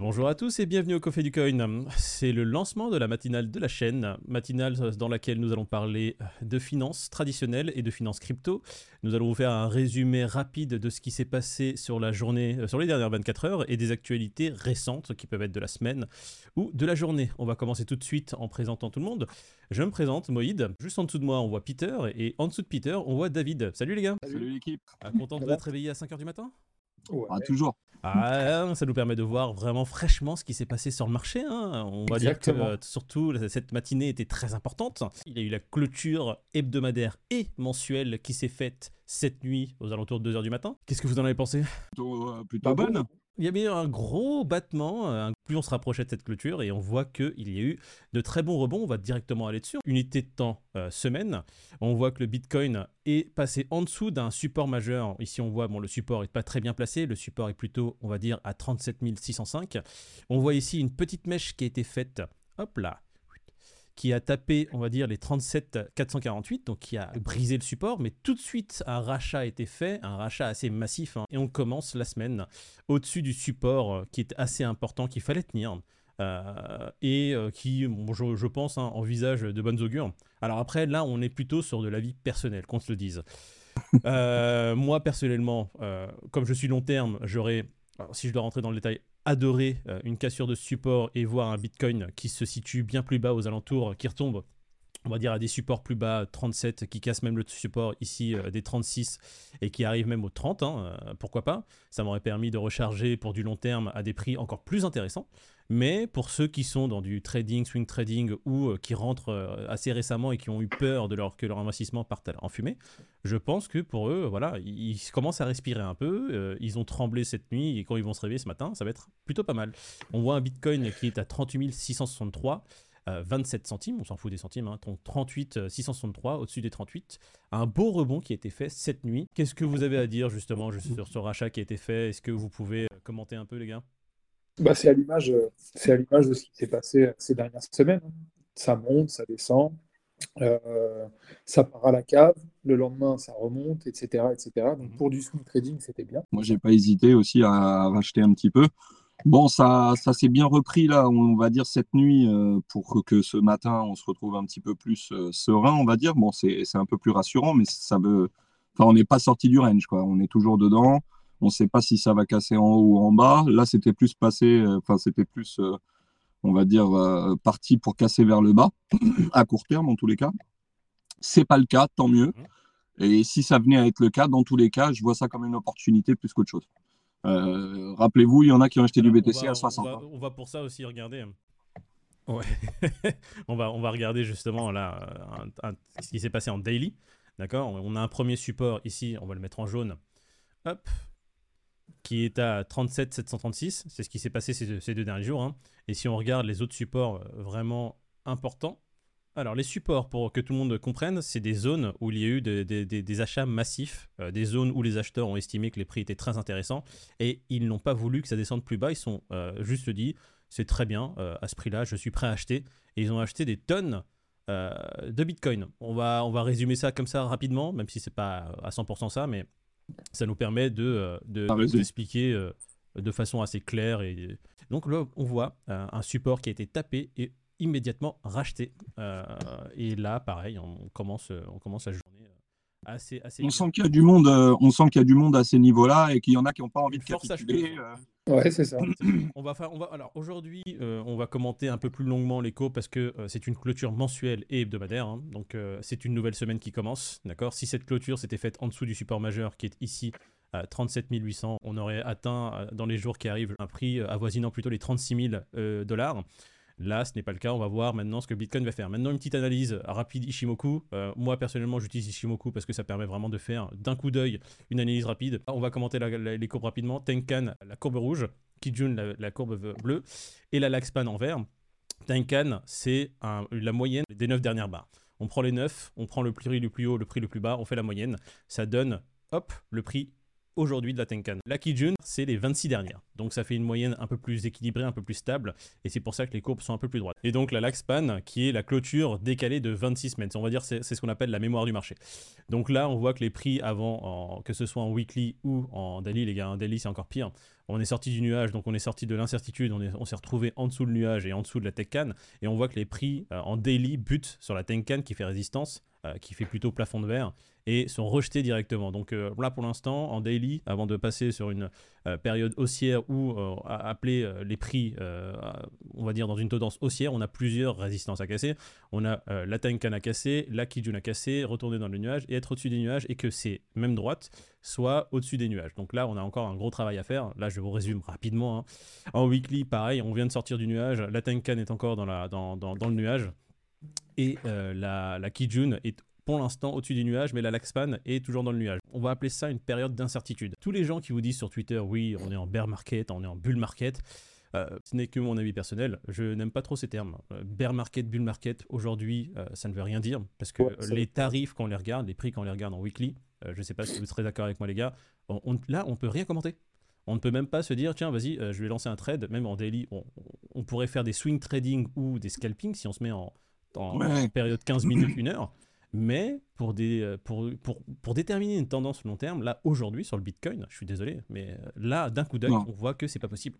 Bonjour à tous et bienvenue au Café du Coin. C'est le lancement de la matinale de la chaîne, matinale dans laquelle nous allons parler de finances traditionnelles et de finances crypto. Nous allons vous faire un résumé rapide de ce qui s'est passé sur la journée, euh, sur les dernières 24 heures et des actualités récentes qui peuvent être de la semaine ou de la journée. On va commencer tout de suite en présentant tout le monde. Je me présente, Moïd. Juste en dessous de moi, on voit Peter et en dessous de Peter, on voit David. Salut les gars. Salut l'équipe. Ah, content de vous être réveillé à 5h du matin? Ouais. Ah, toujours. Ah, ça nous permet de voir vraiment fraîchement ce qui s'est passé sur le marché. Hein. On va dire que euh, surtout cette matinée était très importante. Il y a eu la clôture hebdomadaire et mensuelle qui s'est faite cette nuit aux alentours de 2h du matin. Qu'est-ce que vous en avez pensé? Plutôt, euh, plutôt bonne il y avait un gros battement, plus on se rapprochait de cette clôture, et on voit qu'il y a eu de très bons rebonds, on va directement aller dessus. Unité de temps, euh, semaine, on voit que le Bitcoin est passé en dessous d'un support majeur. Ici on voit, bon le support n'est pas très bien placé, le support est plutôt, on va dire, à 37 605. On voit ici une petite mèche qui a été faite, hop là, qui a tapé, on va dire, les 37 448, donc qui a brisé le support, mais tout de suite, un rachat a été fait, un rachat assez massif, hein, et on commence la semaine au-dessus du support euh, qui est assez important, qu'il fallait tenir. Euh, et euh, qui, je, pense, hein, envisage de bonnes augures. Alors après, là, on est plutôt sur de la vie personnelle, qu'on se le dise. moi, personnellement, comme je suis long terme, j'aurais, si je dois rentrer dans le détail, adorer euh, une cassure de support et voir un Bitcoin qui se situe bien plus bas aux alentours, qui retombe on va dire à des supports plus bas, 37, qui casse même le support ici euh, des 36 et qui arrive même aux 30, hein, euh, pourquoi pas. Ça m'aurait permis de recharger pour du long terme à des prix encore plus intéressants. Mais pour ceux qui sont dans du trading, swing trading ou euh, qui rentrent assez récemment et qui ont eu peur de leur, que leur investissement parte en fumée, je pense que pour eux, voilà, ils commencent à respirer un peu. ils ont tremblé cette nuit et quand ils vont se réveiller ce matin, ça va être plutôt pas mal. On voit un Bitcoin qui est à 38 663. 27 centimes, on s'en fout des centimes, hein, 38 663 euh, au-dessus des 38. Un beau rebond qui a été fait cette nuit. Qu'est-ce que vous avez à dire justement sur ce rachat qui a été fait? Est-ce que vous pouvez euh, commenter un peu les gars? Bah, C'est à l'image euh, c'est à l'image de ce qui s'est passé ces dernières semaines. Ça monte, ça descend, ça part à la cave, le lendemain ça remonte, etc. etc. Donc mhm. pour du swing trading, c'était bien. Moi, j'ai pas hésité aussi à racheter un petit peu. Bon, ça, ça s'est bien repris là, on va dire cette nuit, euh, pour que, ce matin on se retrouve un petit peu plus euh, serein, on va dire. Bon, c'est un peu plus rassurant, mais ça veut. Enfin, on n'est pas sorti du range, quoi. On est toujours dedans. On ne sait pas si ça va casser en haut ou en bas. Là, c'était plus passé, euh, enfin, c'était plus, on va dire, parti pour casser vers le bas, à court terme en tous les cas. C'est pas le cas, tant mieux. Mmh. Et si ça venait à être le cas, dans tous les cas, je vois ça comme une opportunité plus qu'autre chose. Euh, rappelez-vous, il y en a qui ont acheté du BTC à 60. On va, pour ça aussi regarder. Ouais. on, va, on va regarder justement là ce qui s'est passé en daily. D'accord? On a un premier support ici, on va le mettre en jaune. Hop. Qui est à 37 736. C'est ce qui s'est passé ces deux, derniers jours. Hein. Et si on regarde les autres supports euh, vraiment importants, alors, les supports, pour que tout le monde comprenne, c'est des zones où il y a eu des achats massifs, euh, des zones où les acheteurs ont estimé que les prix étaient très intéressants et ils n'ont pas voulu que ça descende plus bas. Ils sont euh, juste dit, c'est très bien, euh, à ce prix-là, je suis prêt à acheter. Et ils ont acheté des tonnes de Bitcoin. On va, on va résumer ça comme ça rapidement, même si c'est pas à 100% ça, mais ça nous permet de, d'expliquer de façon assez claire. Et... Donc là, on voit un support qui a été tapé et immédiatement racheté. Euh, et là, pareil, on commence, on commence la journée euh, assez, assez. On sent qu'il y a du monde, euh, on sent qu'il y a du monde à ces niveaux-là et qu'il y en a qui n'ont pas envie de capituler. Ouais, c'est ça. on va faire, on va, alors aujourd'hui, on va commenter un peu plus longuement l'écho parce que c'est une clôture mensuelle et hebdomadaire. Hein. donc c'est une nouvelle semaine qui commence, d'accord? Si cette clôture s'était faite en dessous du support majeur qui est ici à 37 800, on aurait atteint dans les jours qui arrivent un prix avoisinant plutôt les 36 000 dollars. Là, ce n'est pas le cas. On va voir maintenant ce que Bitcoin va faire. Maintenant, une petite analyse rapide Ishimoku. Euh, moi, personnellement, j'utilise Ishimoku parce que ça permet vraiment de faire d'un coup d'œil une analyse rapide. On va commenter les courbes rapidement. Tenkan, la courbe rouge. Kijun, la, la courbe bleue. Et la Laxpan en vert. Tenkan, c'est la moyenne des 9 dernières barres. On prend les 9, on prend le prix le plus haut, le prix le plus bas, on fait la moyenne. Ça donne, hop, le prix aujourd'hui de la Tenkan. La Kijun, c'est les 26 dernières. Donc ça fait une moyenne un peu plus équilibrée, un peu plus stable. Et c'est pour ça que les courbes sont un peu plus droites. Et donc la Laxpan, qui est la clôture décalée de 26 semaines. On va dire c'est ce qu'on appelle la mémoire du marché. Donc là, on voit que les prix avant, que ce soit en weekly ou en daily, les gars, en daily c'est encore pire. On est sorti du nuage, donc on est sorti de l'incertitude, on s'est retrouvé en dessous du nuage et en dessous de la Tenkan. Et on voit que les prix euh, en daily butent sur la Tenkan qui fait résistance, euh, qui fait plutôt plafond de verre et sont rejetés directement. Donc euh, là pour l'instant, en daily, avant de passer sur une euh, période haussière ou euh, appeler les prix, on va dire dans une tendance haussière, on a plusieurs résistances à casser. On a la Tenkan à casser, la Kijun à casser, retourner dans le nuage et être au-dessus des nuages et que c'est même droite soit au-dessus des nuages. Donc là, on a encore un gros travail à faire. Là, je vous résume rapidement. Hein. En weekly, pareil, on vient de sortir du nuage. La Tenkan est encore dans, la, dans, dans, le nuage. Et la, la Kijun est pour l'instant au-dessus des nuages, mais la Laxpan est toujours dans le nuage. On va appeler ça une période d'incertitude. Tous les gens qui vous disent sur Twitter, oui, on est en bear market, on est en bull market, euh, ce n'est que mon avis personnel. Je n'aime pas trop ces termes. Euh, bear market, bull market, aujourd'hui, euh, ça ne veut rien dire parce que les tarifs, quand on les regarde, les prix, quand on les regarde en weekly, je ne sais pas si vous serez d'accord avec moi, les gars, on, là, on peut rien commenter. On ne peut même pas se dire, tiens, vas-y, je vais lancer un trade, même en daily. On, pourrait faire des swing trading ou des scalping si on se met en, période 15 minutes, 1 heure. Mais pour, des, euh, pour, pour, pour, déterminer une tendance long terme, là, aujourd'hui, sur le Bitcoin, je suis désolé, mais euh, là, d'un coup d'œil, on voit que c'est pas possible.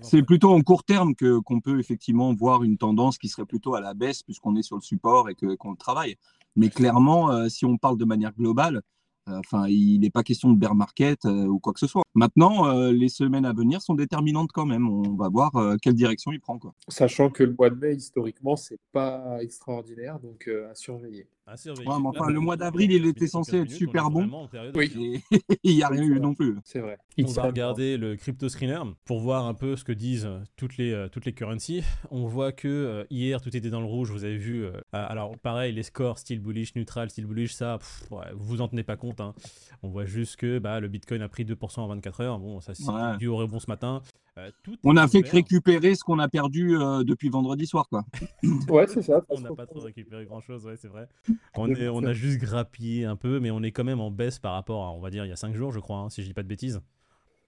C'est plutôt en court terme que qu'on peut effectivement voir une tendance qui serait plutôt à la baisse puisqu'on est sur le support et que qu'on le travaille. Mais clairement, euh, si on parle de manière globale, Enfin, il n'est pas question de bear market euh, ou quoi que ce soit. Maintenant, euh, les semaines à venir sont déterminantes quand même. On va voir euh, quelle direction il prend. Quoi. Sachant que le mois de mai, historiquement, c'est pas extraordinaire, donc à surveiller. À surveiller. enfin, le mois d'avril, il était censé être super bon. Oui. il n'y a rien eu non plus. C'est vrai. On va regarder le crypto screener pour voir un peu ce que disent toutes les, toutes les currencies. On voit que hier, tout était dans le rouge. Vous avez vu. alors, pareil, les scores, style bullish, neutral, style bullish, ça, vous vous en tenez pas compte. Hein. On voit juste que bah, le Bitcoin a pris 2% en 24 heures. Bon, ça c'est dû au rebond ce matin. Euh, on a fait que récupérer ce qu'on a perdu euh, depuis vendredi soir, quoi. ouais, c'est ça. On n'a pas trop récupéré grand chose, ouais, c'est vrai. On, est, on a juste grappillé un peu, mais on est quand même en baisse par rapport à, on va dire, il y a 5 jours, je crois, hein, si je dis pas de bêtises.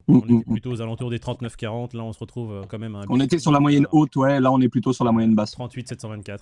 Mm, on était mm, mm. plutôt aux alentours des 39-40. Là, on se retrouve euh, quand même. À on était sur la moyenne haute, ouais. Là, on est plutôt sur la moyenne basse. 38-724.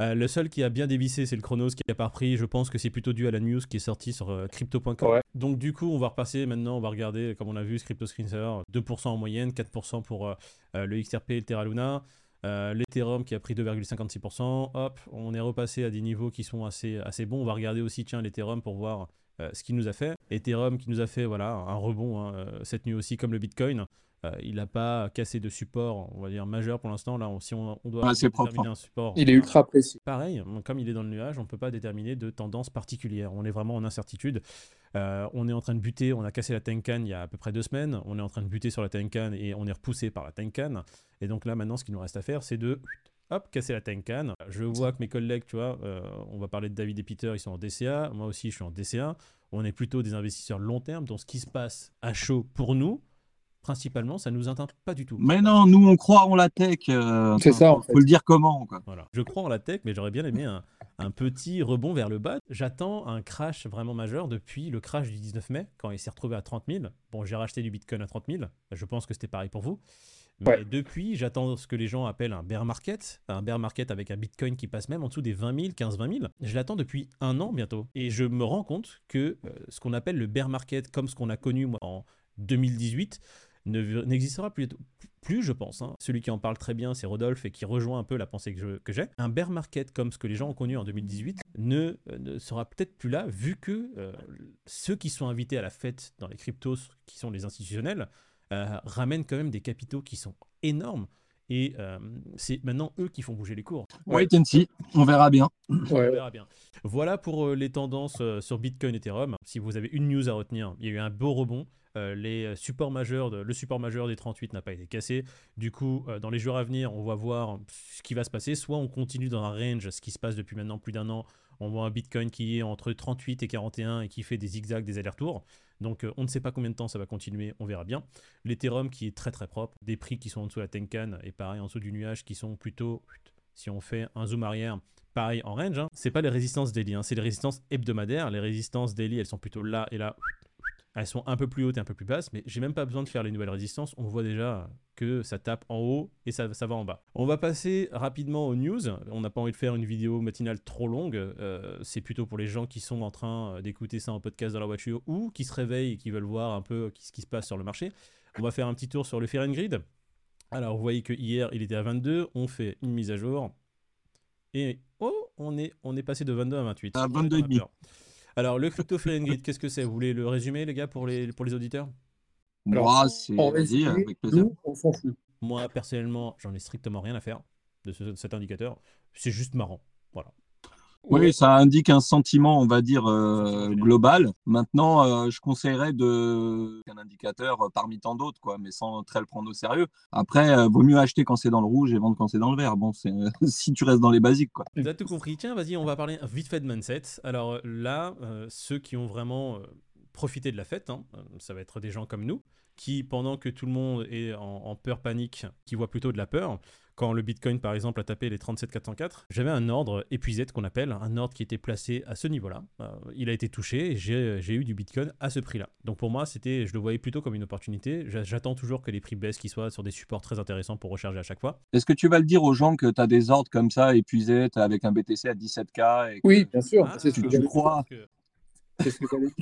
Euh, le seul qui a bien dévissé, c'est le Chronos qui a pas repris. Je pense que c'est plutôt dû à la news qui est sortie sur euh, crypto.com. Donc, du coup, on va repasser maintenant. On va regarder, comme on a vu, Crypto Screensaver 2% en moyenne, 4% pour le XRP et le Terra Luna. L'Ethereum qui a pris 2,56%. Hop, on est repassé à des niveaux qui sont assez, assez bons. On va regarder aussi, tiens, l'Ethereum pour voir euh, ce qui nous a fait. Ethereum qui nous a fait voilà, un rebond hein, euh, cette nuit aussi, comme le Bitcoin. Euh, il n'a pas cassé de support, on va dire majeur pour l'instant. Là, si on, doit déterminer un support, il est ultra précis. Pareil, comme il est dans le nuage, on ne peut pas déterminer de tendance particulière. On est vraiment en incertitude. on est en train de buter. On a cassé la Tenkan il y a à peu près deux semaines. On est en train de buter sur la Tenkan et on est repoussé par la Tenkan. Et donc là, maintenant, ce qu'il nous reste à faire, c'est de hop, casser la Tenkan. Je vois que mes collègues, tu vois, on va parler de David et Peter, ils sont en DCA. Moi aussi, je suis en DCA on est plutôt des investisseurs long terme, donc ce qui se passe à chaud pour nous, principalement, ça nous atteint pas du tout. Mais non, nous on croit en la tech. Euh, c'est ça. Il faut le dire comment. Voilà. Je crois en la tech, mais j'aurais bien aimé un, petit rebond vers le bas. J'attends un crash vraiment majeur depuis le crash du 19 mai, quand il s'est retrouvé à 30 000. Bon, j'ai racheté du Bitcoin à 30 000. Je pense que c'était pareil pour vous. Mais depuis, j'attends ce que les gens appellent un bear market, un bear market avec un Bitcoin qui passe même en dessous des 20 000, 15 20 000. Je l'attends depuis un an bientôt. Et je me rends compte que euh, ce qu'on appelle le bear market, comme ce qu'on a connu en 2018, n'existera plus, plus, je pense. Hein. Celui qui en parle très bien, c'est Rodolphe et qui rejoint un peu la pensée que j'ai. Un bear market comme ce que les gens ont connu en 2018 ne, euh, ne sera peut-être plus là, vu que euh, ceux qui sont invités à la fête dans les cryptos, qui sont les institutionnels, euh, ramènent quand même des capitaux qui sont énormes. Et euh, c'est maintenant eux qui font bouger les cours. Ouais, Tensi, on verra bien. On verra bien. Voilà pour euh, les tendances sur Bitcoin et Ethereum. Si vous avez une news à retenir, il y a eu un beau rebond. les supports majeurs le support majeur des 38 n'a pas été cassé. Du coup, dans les jours à venir, on va voir ce qui va se passer. Soit on continue dans un range, ce qui se passe depuis maintenant plus d'un an. On voit un Bitcoin qui est entre 38 et 41 et qui fait des zigzags, des allers-retours. Donc euh, on ne sait pas combien de temps ça va continuer, on verra bien. L'Ethereum qui est très très propre, des prix qui sont en dessous de la Tenkan et pareil en dessous du nuage qui sont plutôt, si on fait un zoom arrière, pareil en range, hein. c'est pas les résistances daily, hein, c'est les résistances hebdomadaires. Les résistances daily elles sont plutôt là et là. Elles sont un peu plus hautes et un peu plus basses, mais j'ai même pas besoin de faire les nouvelles résistances. On voit déjà que ça tape en haut et ça, ça va en bas. On va passer rapidement aux news. On n'a pas envie de faire une vidéo matinale trop longue. Euh, c'est plutôt pour les gens qui sont en train d'écouter ça en podcast dans la voiture ou qui se réveillent et qui veulent voir un peu ce qui se passe sur le marché. On va faire un petit tour sur le Fear Grid. Alors, vous voyez que hier, il était à 22. On fait une mise à jour. Et oh, on est, on est passé de 22 à 28. À 22,5. Alors, le crypto Grid, qu'est-ce que c'est? Vous voulez le résumer, les gars, pour les, pour les auditeurs? Moi, c'est. Vas-y, avec plaisir. Nous, on s'en fout. Moi, personnellement, j'en ai strictement rien à faire de cet indicateur. C'est juste marrant. Voilà. Oui, ça indique un sentiment, on va dire, euh, global. Maintenant, euh, je conseillerais de un indicateur euh, parmi tant d'autres, quoi, mais sans très le prendre au sérieux. Après, vaut mieux acheter quand c'est dans le rouge et vendre quand c'est dans le vert. Bon, c'est si tu restes dans les basiques, quoi. Tu as tout compris. Tiens, vas-y, on va parler vite fait de mindset. Alors là, ceux qui ont vraiment profité de la fête, hein, ça va être des gens comme nous, qui, pendant que tout le monde est en, en peur panique, qui voient plutôt de la peur, quand le Bitcoin, par exemple, a tapé les 37404, j'avais un ordre épuisé, qu'on appelle, un ordre qui était placé à ce niveau-là. Euh, il a été touché et j'ai eu du Bitcoin à ce prix-là. Donc pour moi, c'était, je le voyais plutôt comme une opportunité. J'attends toujours que les prix baissent, qu'ils soient sur des supports très intéressants pour recharger à chaque fois. Est-ce que tu vas le dire aux gens que tu as des ordres comme ça épuisés, avec un BTC à 17K Oui, bien sûr. Ah, tu, crois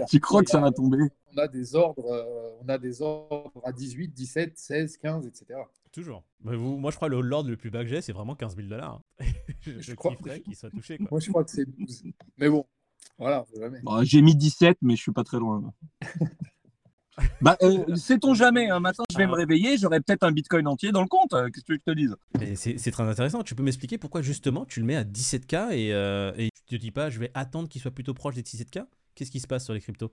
Tu crois que ça va tomber? On a des ordres, euh, on a des ordres à 18, 17, 16, 15, etc. Toujours. vous, moi, je crois que le Lord le plus bas que j'ai, c'est vraiment 15 000 dollars. Hein. je, crois qu'il soit touché. Moi, je crois que c'est 12. Mais bon, voilà, jamais. j'ai mis 17, mais je suis pas très loin. bah, euh, sait-on jamais, un hein. matin je vais me ah. réveiller, j'aurai peut-être un bitcoin entier dans le compte, euh, qu'est-ce que tu veux que je te dise? C'est très intéressant, tu peux m'expliquer pourquoi justement tu le mets à 17K et, euh, et tu te dis pas je vais attendre qu'il soit plutôt proche des 17K Qu'est-ce qui se passe sur les cryptos?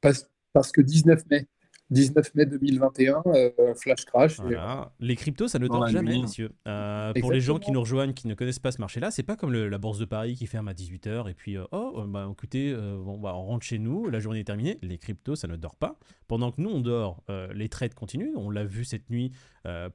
Parce, parce que 19 mai, 19 mai 2021, euh, flash crash. Les cryptos, ça ne dort jamais, messieurs. Euh, pour les gens qui nous rejoignent, qui ne connaissent pas ce marché-là, c'est pas comme la bourse de Paris qui ferme à 18h et puis, euh, oh, bah, écoutez, bon, bah, on rentre chez nous, la journée est terminée. Les cryptos, ça ne dort pas. Pendant que nous, on dort, les trades continuent. On l'a vu cette nuit,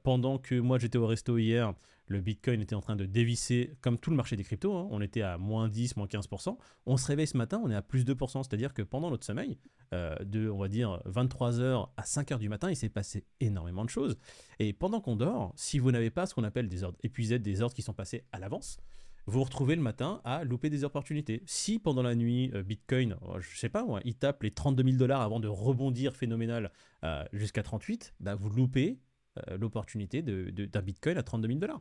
pendant que moi, j'étais au resto hier, le Bitcoin était en train de dévisser, comme tout le marché des cryptos, hein. on était à moins 10, moins 15%. On se réveille ce matin, on est à plus de 2%, c'est-à-dire que pendant notre sommeil, euh, de, on va dire, 23h à 5h du matin, il s'est passé énormément de choses. Et pendant qu'on dort, si vous n'avez pas ce qu'on appelle des ordres épuisés, des ordres qui sont passés à l'avance, vous vous retrouvez le matin à louper des opportunités. Si pendant la nuit, euh, Bitcoin, oh, je sais pas moi, il tape les 32 000 dollars avant de rebondir phénoménal euh, jusqu'à 38, bah vous loupez l'opportunité d'un Bitcoin à 32 000 dollars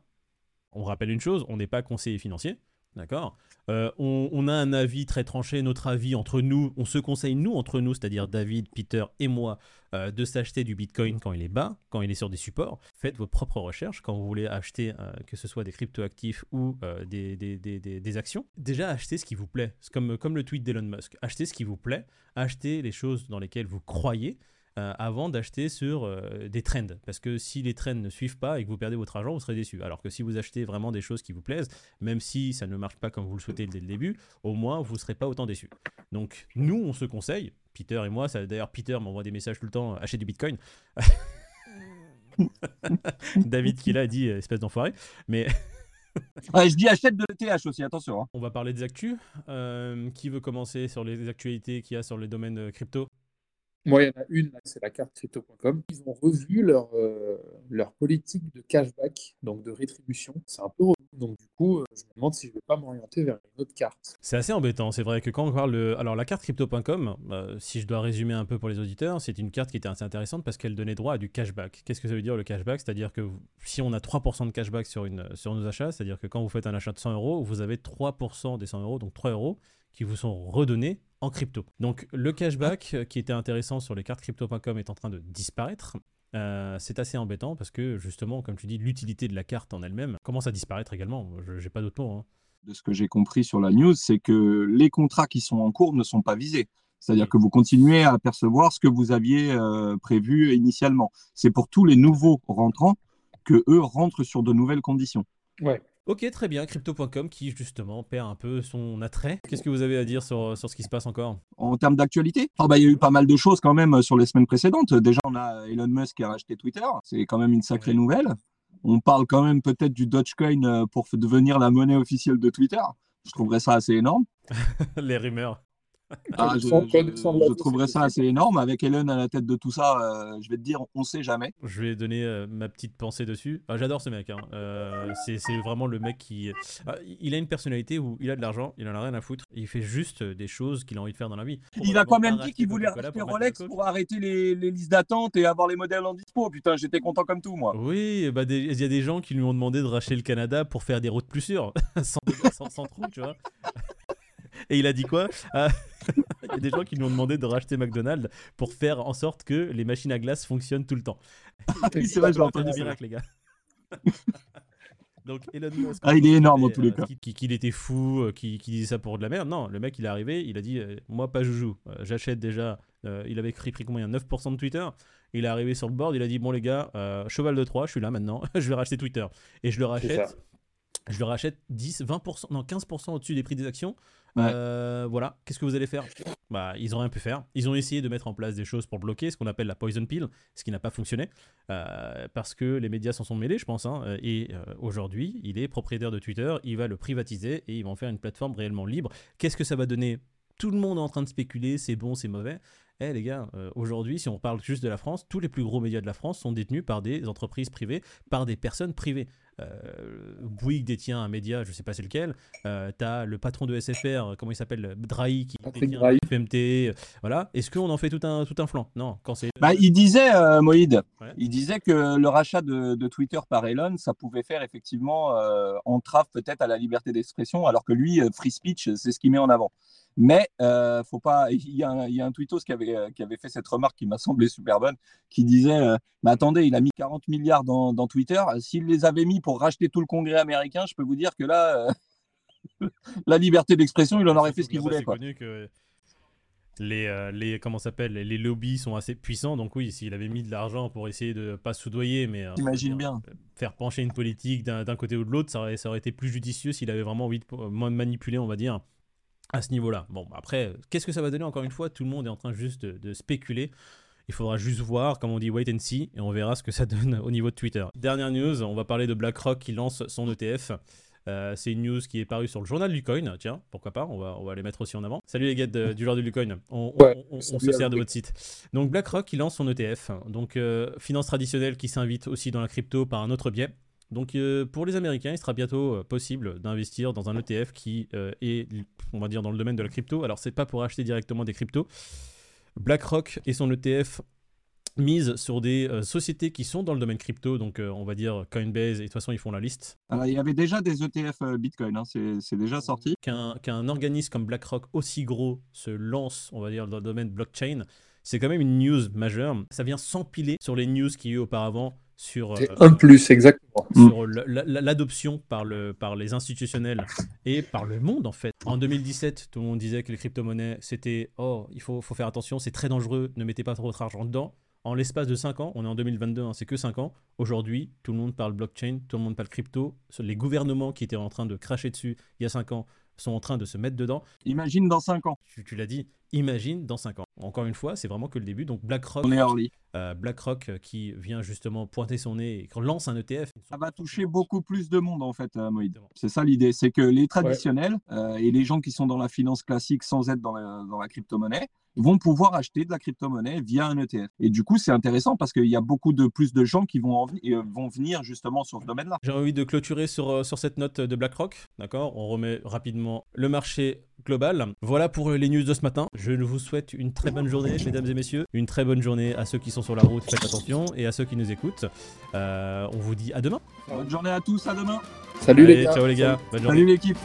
on rappelle une chose, on n'est pas conseiller financier, d'accord? Euh, on, a un avis très tranché, notre avis entre nous, on se conseille nous entre nous, c'est-à-dire David, Peter et moi, euh, de s'acheter du Bitcoin quand il est bas, quand il est sur des supports. Faites vos propres recherches quand vous voulez acheter, euh, que ce soit des cryptoactifs ou des, des, actions. Déjà, achetez ce qui vous plaît. Comme, comme le tweet d'Elon Musk. Achetez ce qui vous plaît, achetez les choses dans lesquelles vous croyez. Euh, avant d'acheter sur euh, des trends. Parce que si les trends ne suivent pas et que vous perdez votre argent, vous serez déçu. Alors que si vous achetez vraiment des choses qui vous plaisent, même si ça ne marche pas comme vous le souhaitez dès le début, au moins vous ne serez pas autant déçu. Donc nous, on se conseille, Peter et moi, d'ailleurs Peter m'envoie des messages tout le temps, achète du Bitcoin. David qui l'a dit, espèce d'enfoiré. Mais je dis achète de l'ETH aussi, attention. Hein. On va parler des actus. Euh, qui veut commencer sur les actualités qu'il y a sur les domaines crypto? Moi, il y en a une, c'est la carte crypto.com. Ils ont revu leur, euh, leur politique de cashback, donc de rétribution. C'est un peu donc du coup, euh, je me demande si je ne vais pas m'orienter vers une autre carte. C'est assez embêtant, c'est vrai que quand on parle de... Alors la carte crypto.com, euh, si je dois résumer un peu pour les auditeurs, c'est une carte qui était assez intéressante parce qu'elle donnait droit à du cashback. Qu'est-ce que ça veut dire le cashback? C'est-à-dire que si on a 3% de cashback sur, une, sur nos achats, c'est-à-dire que quand vous faites un achat de 100 euros, vous avez 3% des 100 euros, donc 3 euros, qui vous sont redonnés en crypto. Donc le cashback euh, qui était intéressant sur les cartes crypto.com est en train de disparaître. Euh, c'est assez embêtant parce que justement, comme tu dis, l'utilité de la carte en elle-même commence à disparaître également. Je n'ai pas d'autre mot. Hein. De ce que j'ai compris sur la news, c'est que les contrats qui sont en cours ne sont pas visés. C'est-à-dire que vous continuez à percevoir ce que vous aviez euh, prévu initialement. C'est pour tous les nouveaux rentrants que eux rentrent sur de nouvelles conditions. Ouais. Ok, très bien. Crypto.com qui justement perd un peu son attrait. Qu'est-ce que vous avez à dire sur, sur ce qui se passe encore? En termes d'actualité oh bah, Il y a eu pas mal de choses quand même sur les semaines précédentes. Déjà, on a Elon Musk qui a racheté Twitter. C'est quand même une sacrée nouvelle. On parle quand même peut-être du Dogecoin euh, pour devenir la monnaie officielle de Twitter. Je trouverais ça assez énorme. les rumeurs. Ah, je, je, trouverais ça assez énorme. Avec Elon à la tête de tout ça, euh, je vais te dire, on sait jamais. Je vais donner euh, ma petite pensée dessus. Ah, J'adore ce mec. Hein. Euh, c'est vraiment le mec qui. Ah, il a une personnalité où il a de l'argent, il en a rien à foutre. Il fait juste des choses qu'il a envie de faire dans la vie. Il a quand même dit qu'il voulait racheter Rolex pour arrêter les, les listes d'attente et avoir les modèles en dispo. Putain, j'étais content comme tout, moi. Oui, bah, il y a des gens qui lui ont demandé de racheter le Canada pour faire des routes plus sûres, sans, sans, sans trou, tu vois. Et il a dit quoi? Ah, Il y a des gens qui lui ont demandé de racheter McDonald's pour faire en sorte que les machines à glace fonctionnent tout le temps. c'est vrai, je de miracle, les gars. Donc Elon Musk. Ah, il est énorme en tous les euh, cas. Qu'il était fou, euh, qu'il disait ça pour de la merde. Non, le mec, il est arrivé, il a dit euh, Moi, pas joujou. J'achète déjà. il avait pris, pris combien? 9% de Twitter. Il est arrivé sur le board, il a dit Bon, les gars, cheval de 3, je suis là maintenant, je vais racheter Twitter. Et je le rachète. Je le rachète 10, 20%, non 15% au-dessus des prix des actions. Euh, voilà, qu'est-ce que vous allez faire? Bah, ils ont rien pu faire. Ils ont essayé de mettre en place des choses pour bloquer, ce qu'on appelle la poison pill, ce qui n'a pas fonctionné euh, parce que les médias s'en sont mêlés, je pense. Hein. et euh, aujourd'hui, il est propriétaire de Twitter, il va le privatiser et ils vont faire une plateforme réellement libre. Qu'est-ce que ça va donner? Tout le monde est en train de spéculer, c'est bon, c'est mauvais. Eh les gars, aujourd'hui, si on parle juste de la France, tous les plus gros médias de la France sont détenus par des entreprises privées, par des personnes privées euh, Bouygues détient un média, je sais pas c'est lequel. Euh, tu as le patron de SFR, comment il s'appelle Drahi, qui détient FMT. Euh, voilà. Est-ce qu'on en fait tout un, tout un flanc? Non. Quand c'est. Bah, il disait, euh, Moïd, il disait que le rachat de, de, Twitter par Elon, ça pouvait faire effectivement euh, entrave peut-être à la liberté d'expression, alors que lui, free speech, c'est ce qu'il met en avant. Mais euh, faut pas. Il y, a un, il y a un tweetos qui avait, qui avait fait cette remarque qui m'a semblé super bonne, qui disait euh, Mais attendez, il a mis 40 milliards dans, dans Twitter. S'il les avait mis pour racheter tout le Congrès américain, je peux vous dire que là, euh, la liberté d'expression, il en aurait fait ce qu'il voulait. Quoi. Connu que les, les comment s'appelle les lobbies sont assez puissants donc oui s'il avait mis de l'argent pour essayer de pas soudoyer mais bien faire pencher une politique d'un côté ou de l'autre ça aurait été plus judicieux s'il avait vraiment envie de manipuler on va dire à ce niveau-là. Bon, après, qu'est-ce que ça va donner Encore une fois, tout le monde est en train juste de, spéculer. Il faudra juste voir, comme on dit, wait and see, et on verra ce que ça donne au niveau de Twitter. Dernière news, on va parler de BlackRock qui lance son ETF. Euh, c'est une news qui est parue sur le journal du coin. Tiens, pourquoi pas, on va, on va les mettre aussi en avant. Salut les gars du journal du coin, on, on, se sert de votre site. Donc BlackRock qui lance son ETF. Donc euh, finance traditionnelle qui s'invite aussi dans la crypto par un autre biais. Donc euh, pour les Américains, il sera bientôt euh, possible d'investir dans un ETF qui euh, est, on va dire, dans le domaine de la crypto. Alors c'est pas pour acheter directement des cryptos. BlackRock et son ETF mise sur des sociétés qui sont dans le domaine crypto, donc on va dire Coinbase, et de toute façon ils font la liste. Alors, il y avait déjà des ETF Bitcoin, hein, c'est déjà sorti. Qu'un organisme comme BlackRock aussi gros se lance, on va dire, dans le domaine blockchain, c'est quand même une news majeure. Ça vient s'empiler sur les news qu'il y a eu auparavant sur, euh, un plus, exactement. sur l'adoption par, le, par les institutionnels et par le monde en fait. En 2017, tout le monde disait que les crypto-monnaies, c'était oh, il faut, faut faire attention, c'est très dangereux, ne mettez pas trop votre argent dedans. En l'espace de 5 ans, on est en 2022, hein, c'est que 5 ans. Aujourd'hui, tout le monde parle blockchain, tout le monde parle crypto. Les gouvernements qui étaient en train de cracher dessus il y a 5 ans sont en train de se mettre dedans. Imagine dans 5 ans. Tu, l'as dit, imagine dans 5 ans. Encore une fois, c'est vraiment que le début. Donc BlackRock, euh, BlackRock euh, qui vient justement pointer son nez et lance un ETF. Ça va toucher beaucoup plus de monde en fait, euh, Moïd. C'est ça l'idée, c'est que les traditionnels et les gens qui sont dans la finance classique sans être dans la, dans la crypto-monnaie vont pouvoir acheter de la crypto-monnaie via un ETF. Et du coup, c'est intéressant parce qu'il y a beaucoup de plus de gens qui vont, vont venir justement sur ce domaine-là. J'ai envie de clôturer sur, sur cette note de BlackRock. D'accord? On remet rapidement le marché global. Voilà pour les news de ce matin. Je vous souhaite une très bonne journée, mesdames et messieurs. Une très bonne journée à ceux qui sont sur la route, faites attention, et à ceux qui nous écoutent. Euh, on vous dit à demain. Bonne journée à tous, à demain. Salut les gars. Ciao les gars. Salut l'équipe.